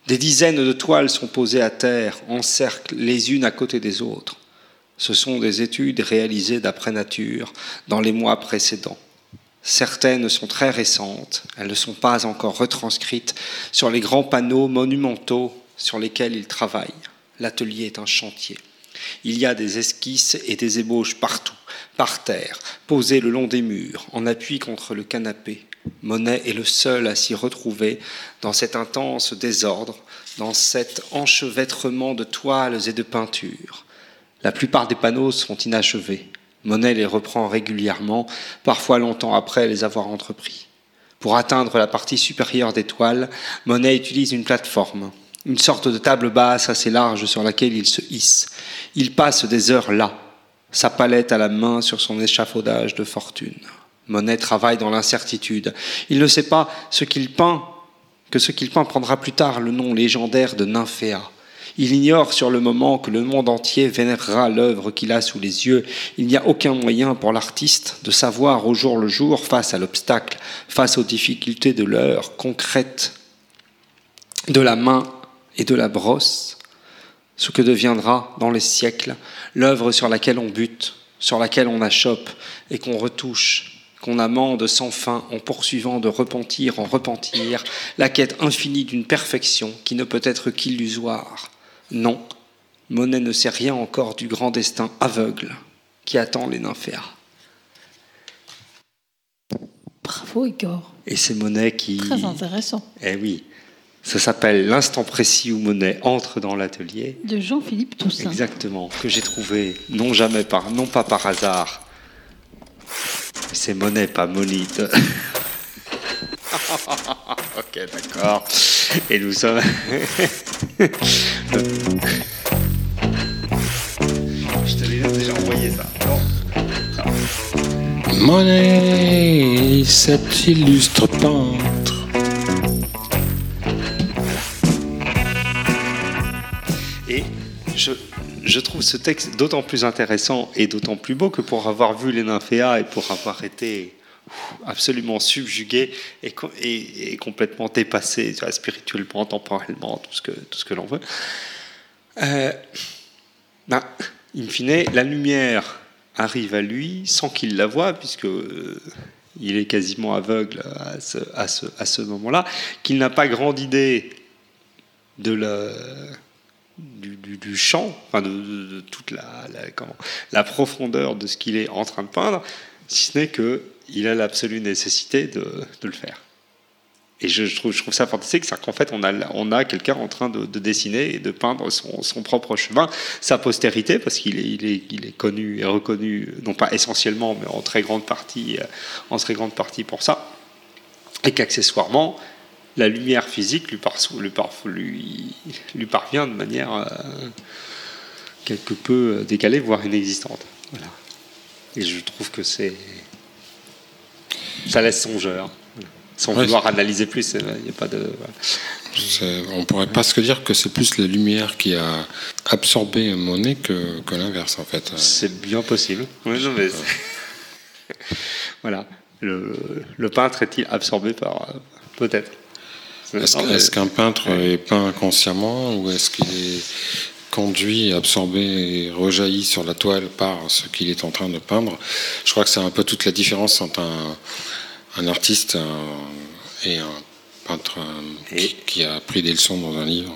Des dizaines de toiles sont posées à terre, en cercle, les unes à côté des autres. Ce sont des études réalisées d'après nature dans les mois précédents. Certaines sont très récentes, elles ne sont pas encore retranscrites sur les grands panneaux monumentaux sur lesquels il travaille. L'atelier est un chantier. Il y a des esquisses et des ébauches partout, par terre, posées le long des murs, en appui contre le canapé. Monet est le seul à s'y retrouver dans cet intense désordre, dans cet enchevêtrement de toiles et de peintures. La plupart des panneaux sont inachevés. Monet les reprend régulièrement, parfois longtemps après les avoir entrepris. Pour atteindre la partie supérieure des toiles, Monet utilise une plateforme, une sorte de table basse assez large sur laquelle il se hisse. Il passe des heures là, sa palette à la main sur son échafaudage de fortune. Monet travaille dans l'incertitude. Il ne sait pas ce qu'il peint, que ce qu'il peint prendra plus tard le nom légendaire de Nymphéa. Il ignore sur le moment que le monde entier vénérera l'œuvre qu'il a sous les yeux. Il n'y a aucun moyen pour l'artiste de savoir au jour le jour, face à l'obstacle, face aux difficultés de l'heure concrète, de la main et de la brosse, ce que deviendra dans les siècles l'œuvre sur laquelle on bute, sur laquelle on achoppe et qu'on retouche, qu'on amende sans fin en poursuivant de repentir en repentir la quête infinie d'une perfection qui ne peut être qu'illusoire. Non, Monet ne sait rien encore du grand destin aveugle qui attend les nymphéas. Bravo Igor. Et c'est Monet qui... Très intéressant. Eh oui, ça s'appelle L'instant précis où Monet entre dans l'atelier. De Jean-Philippe Toussaint. Exactement, que j'ai trouvé non jamais par, non pas par hasard. C'est Monet, pas Monite. ok, d'accord. Et nous sommes. Je te l'ai déjà envoyé ça. Bon. Monet, cet illustre peintre. Je, trouve ce texte d'autant plus intéressant et d'autant plus beau que pour avoir vu les nymphéas et pour avoir été absolument subjugué et, co- et- et complètement dépassé spirituellement, temporellement, tout ce que, tout ce que l'on veut. Euh, ben, in fine, la lumière arrive à lui sans qu'il la voie, puisque euh, il est quasiment aveugle à ce moment-là, qu'il n'a pas grande idée de la, du, champ, enfin de, toute la, comment, la profondeur de ce qu'il est en train de peindre, si ce n'est qu'il a l'absolue nécessité de, de le faire. Et je, je trouve, je trouve ça fantastique, c'est qu'en fait, on a, on a quelqu'un en train de, de dessiner et de peindre son, son propre chemin, sa postérité, parce qu'il est, il est, il est connu et reconnu, non pas essentiellement, mais en très grande partie, euh, en très grande partie pour ça, et qu'accessoirement, la lumière physique lui, par- lui, par- lui, lui parvient de manière euh, quelque peu décalée, voire inexistante. Voilà. Et je trouve que c'est. Ça laisse songeur. Sans Ouais, vouloir analyser plus, il n'y a pas de. voilà. On pourrait presque dire que c'est plus la lumière qui a absorbé Monet que, que l'inverse, en fait. C'est bien possible. Oui, non, mais voilà. Le, le peintre est-il absorbé par. euh, Peut-être? Est-ce qu'un peintre est peint inconsciemment ou est-ce qu'il est conduit, absorbé et rejailli sur la toile par ce qu'il est en train de peindre? Je crois que c'est un peu toute la différence entre un, un artiste et un peintre Et- qui, qui a pris des leçons dans un livre.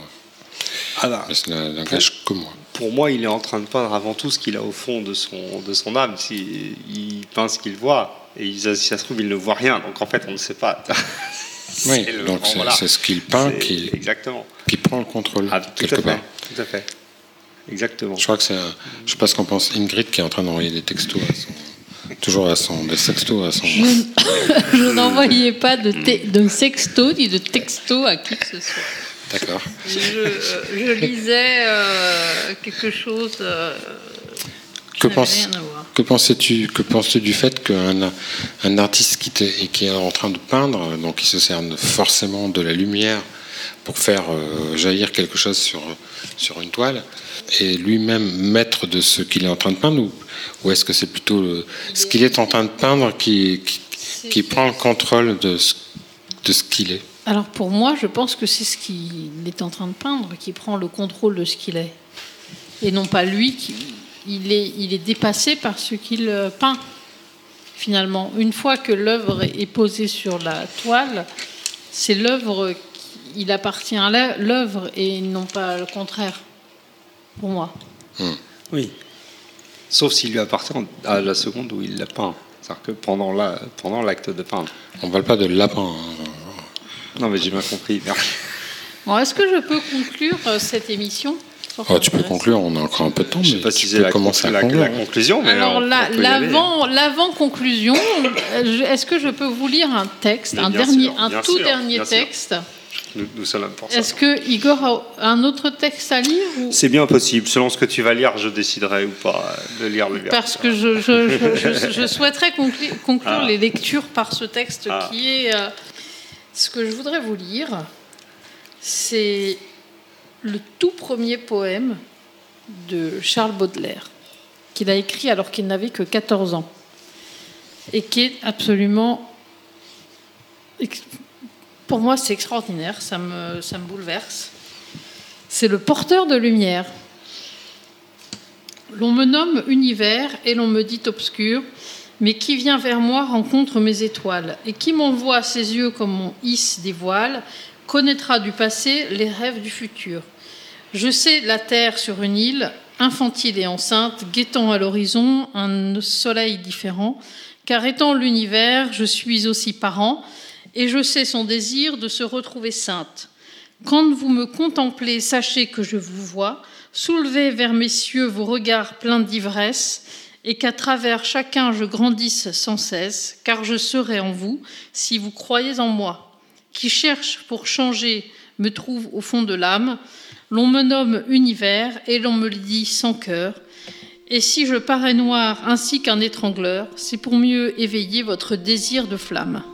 Alors, n'a- n'engage que moi. pour moi, il est en train de peindre avant tout ce qu'il a au fond de son, de son âme. Il peint ce qu'il voit. Et ça se trouve, il ne voit rien. Donc en fait, on ne sait pas. Oui, le- donc c'est voilà. ce qu'il peint qui, Exactement. qui prend le contrôle, Ah, tout quelque à fait. part. Tout à fait. Exactement. Je crois que c'est. Je sais pas ce qu'en pense Ingrid qui est en train d'envoyer des textos à son. Toujours à son. Des sextos à son. Je, je n'envoyais pas de, te- de sexto ni de texto à qui que ce soit. D'accord. Je, je lisais euh, quelque chose euh, Que n'avait pense- rien à voir. Que pensais-tu que penses-tu du fait qu'un un artiste qui, et est en train de peindre, donc il se sert forcément de la lumière pour faire euh, jaillir quelque chose sur, sur une toile, est lui-même maître de ce qu'il est en train de peindre, ou, ou est-ce que c'est plutôt le- ce qu'il est en train de peindre qui, qui, qui prend le contrôle de ce, de ce qu'il est? Alors pour moi, je pense que c'est ce qu'il est en train de peindre qui prend le contrôle de ce qu'il est. Et non pas lui qui. Il est, il est dépassé par ce qu'il euh, peint, finalement. Une fois que l'œuvre est posée sur la toile, c'est l'œuvre, qui- il appartient à l'œuvre et non pas le contraire, pour moi. Oui. Sauf s'il lui appartient à la seconde où il l'a peint. C'est-à-dire que pendant la- pendant l'acte de peindre. On ne parle pas de lapin. Non, mais j'ai bien compris. Bon, est-ce que je peux conclure euh, cette émission? Oh, tu peux conclure, on a encore un peu de temps, Je sais mais pas tu si c'est peux la, commencer la- conclusion, mais Alors, la- l'avant-conclusion, euh, est-ce que je peux vous lire un texte, Mais un, dernier, sûr, un tout sûr, dernier texte? Nous, nous sommes là pour ça. Est-ce que Igor a un autre texte à lire ou- C'est bien possible. Selon ce que tu vas lire, je déciderai ou pas de lire le verre. Parce que je, je- je- je- je souhaiterais conclu- conclure Ah. les lectures par ce texte Ah. qui est... euh, ce que je voudrais vous lire, c'est le tout premier poème de Charles Baudelaire, qu'il a écrit alors qu'il n'avait que 14 ans, et qui est absolument... Pour moi, c'est extraordinaire, ça me, ça me bouleverse. C'est le porteur de lumière. L'on me nomme univers et l'on me dit obscur, mais qui vient vers moi rencontre mes étoiles, et qui m'envoie ses yeux comme on hisse des voiles, connaîtra du passé les rêves du futur. Je sais la terre sur une île, infantile et enceinte, guettant à l'horizon un soleil différent, car étant l'univers, je suis aussi parent, et je sais son désir de se retrouver sainte. Quand vous me contemplez, sachez que je vous vois, soulevez vers mes cieux vos regards pleins d'ivresse, et qu'à travers chacun je grandisse sans cesse, car je serai en vous si vous croyez en moi. Qui cherche pour changer me trouve au fond de l'âme, l'on me nomme univers et l'on me le dit sans cœur. Et si je parais noir ainsi qu'un étrangleur, c'est pour mieux éveiller votre désir de flamme.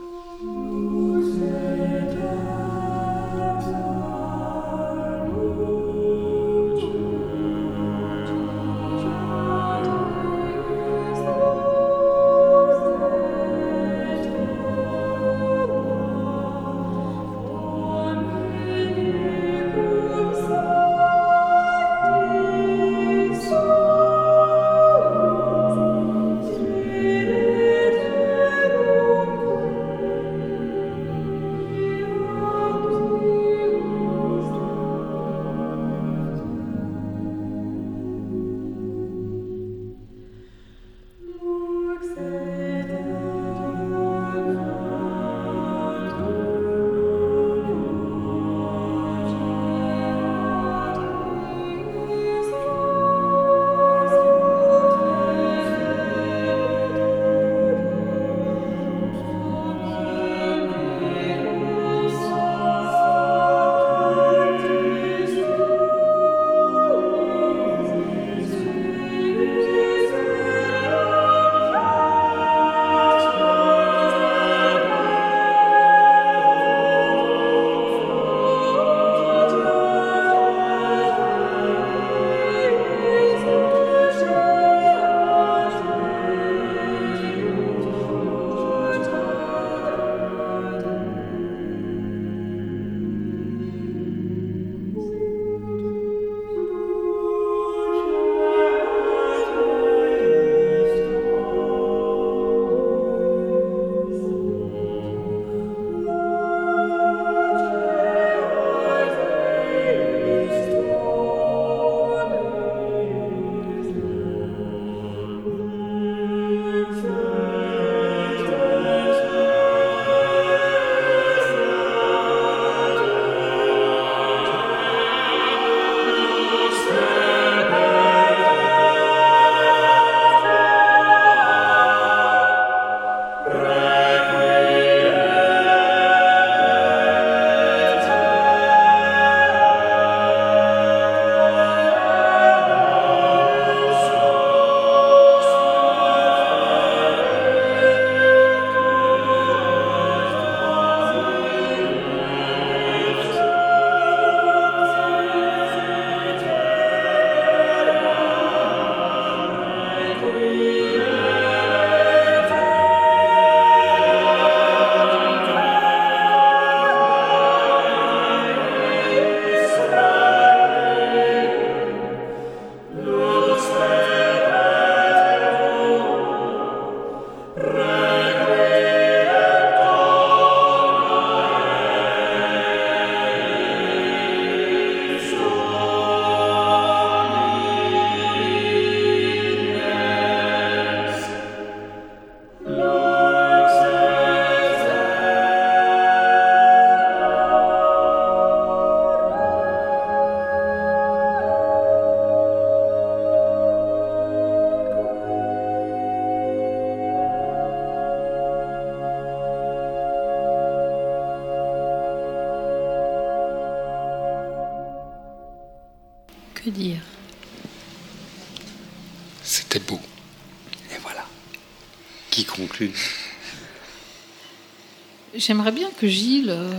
J'aimerais bien que Gilles euh,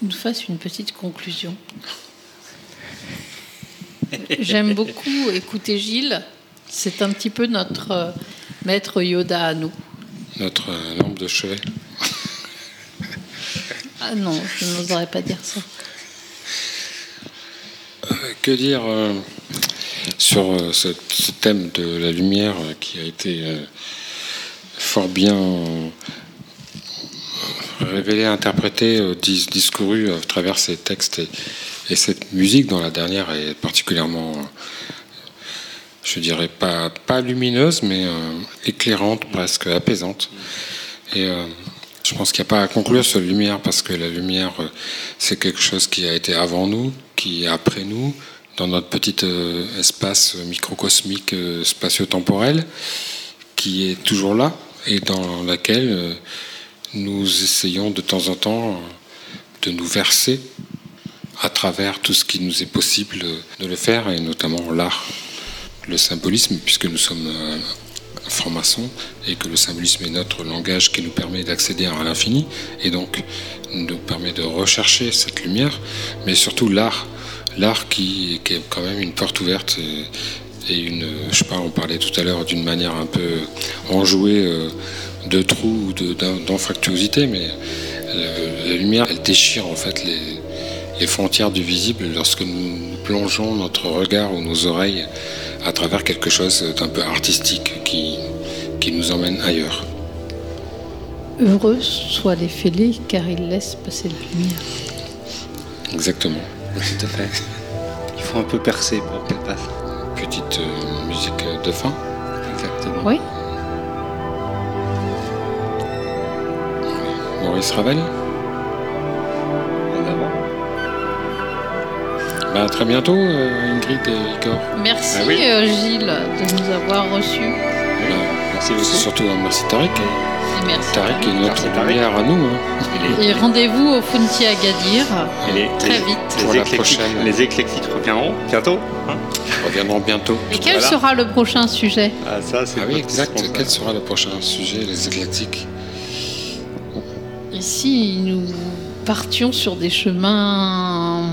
nous fasse une petite conclusion. J'aime beaucoup écouter Gilles. C'est un petit peu notre euh, maître Yoda à nous. Notre euh, lampe de chevet. Ah non, je n'oserais pas dire ça. Que dire sur ce, ce thème de la lumière qui a été fort bien révélé, interprété, euh, dis- discouru à travers ces textes et, et cette musique dont la dernière est particulièrement, euh, je dirais pas, pas lumineuse, mais euh, éclairante, presque apaisante. Et euh, je pense qu'il n'y a pas à conclure sur la lumière parce que la lumière, euh, c'est quelque chose qui a été avant nous, qui est après nous, dans notre petit euh, espace microcosmique euh, spatio-temporel, qui est toujours là et dans laquelle euh, nous essayons de temps en temps euh, de nous verser à travers tout ce qui nous est possible de le faire, et notamment l'art, le symbolisme, puisque nous sommes euh, francs-maçons et que le symbolisme est notre langage qui nous permet d'accéder à l'infini et donc nous permet de rechercher cette lumière, mais surtout l'art, l'art qui, est quand même une porte ouverte et, et une, je sais pas, on parlait tout à l'heure d'une manière un peu enjouée euh, de trous ou de- d'in- d'anfractuosité, mais le- la lumière, elle déchire en fait les, les frontières du visible lorsque nous plongeons notre regard ou nos oreilles à travers quelque chose d'un peu artistique qui, qui nous emmène ailleurs. Heureux soient les fêlés car ils laissent passer la lumière. Exactement. Tout à fait. Il faut un peu percer pour qu'elle passe. Petite euh, musique de fin. Exactement. Oui Maurice Ravel. En avant. Ben, à très bientôt, euh, Ingrid et Igor. Merci Ah oui. euh, Gilles de nous avoir reçus. Ben, Merci beaucoup. surtout un merci Tariq. Et merci. Tariq est notre lumière à nous. hein. Et rendez-vous au Funti Agadir les- très les- vite. Pour Les la éclectiques, prochaine. les éclectiques reviendront bientôt. hein Reviendront bientôt. Et quel Voilà. sera le prochain sujet? Ah, ça, c'est Ah oui, exact. responsable. Quel sera le prochain sujet, les éclatiques Ici, nous partions sur des chemins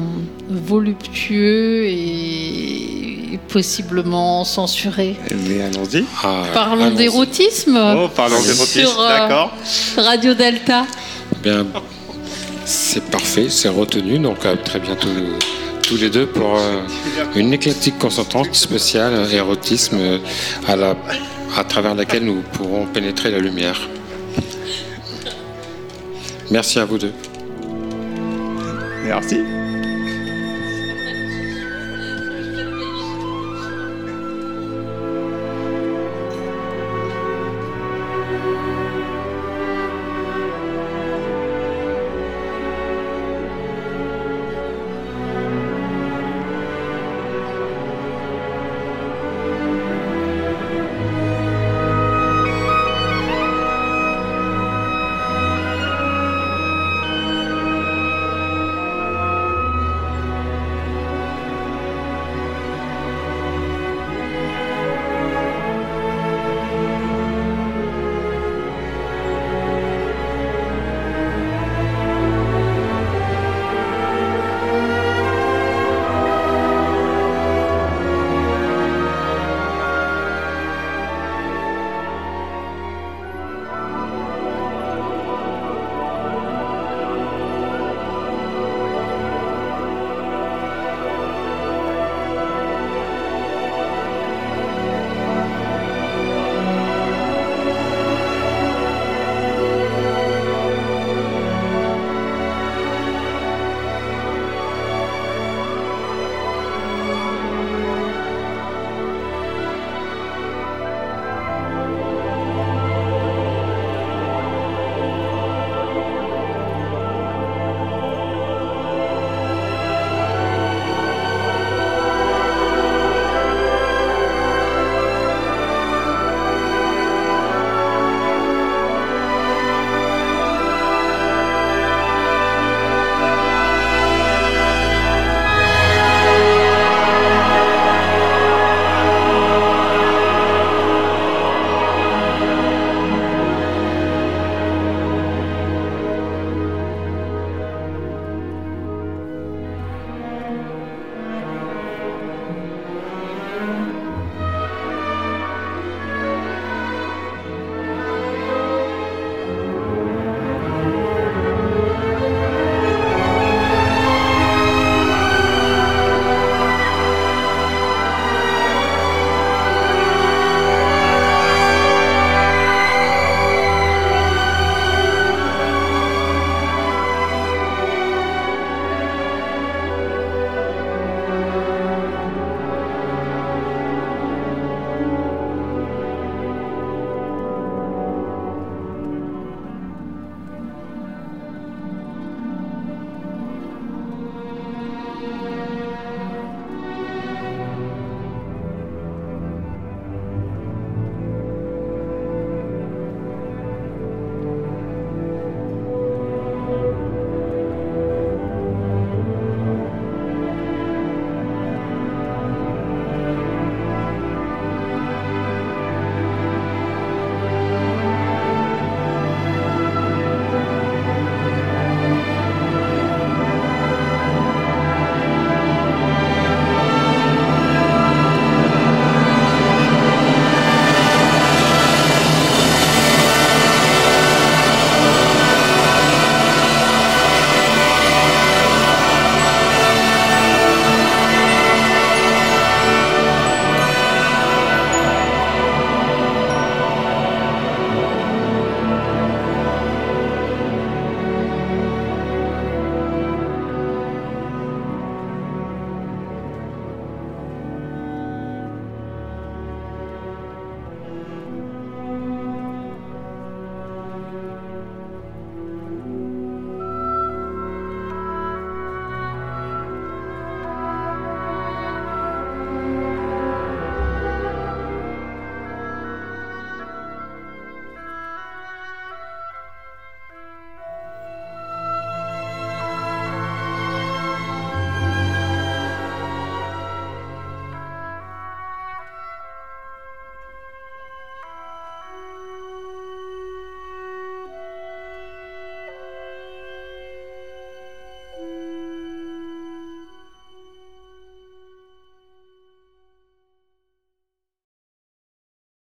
voluptueux et possiblement censurés. Mais allons-y. Ah, Parlons allons-y. d'érotisme Oh, parlons d'érotisme. Sur, euh, D'accord. Radio Delta. Bien, c'est parfait, c'est retenu. Donc à très bientôt euh, tous les deux pour euh, une éclectique consentante spéciale euh, érotisme euh, à, la, à travers laquelle nous pourrons pénétrer la lumière. Merci à vous deux. Merci.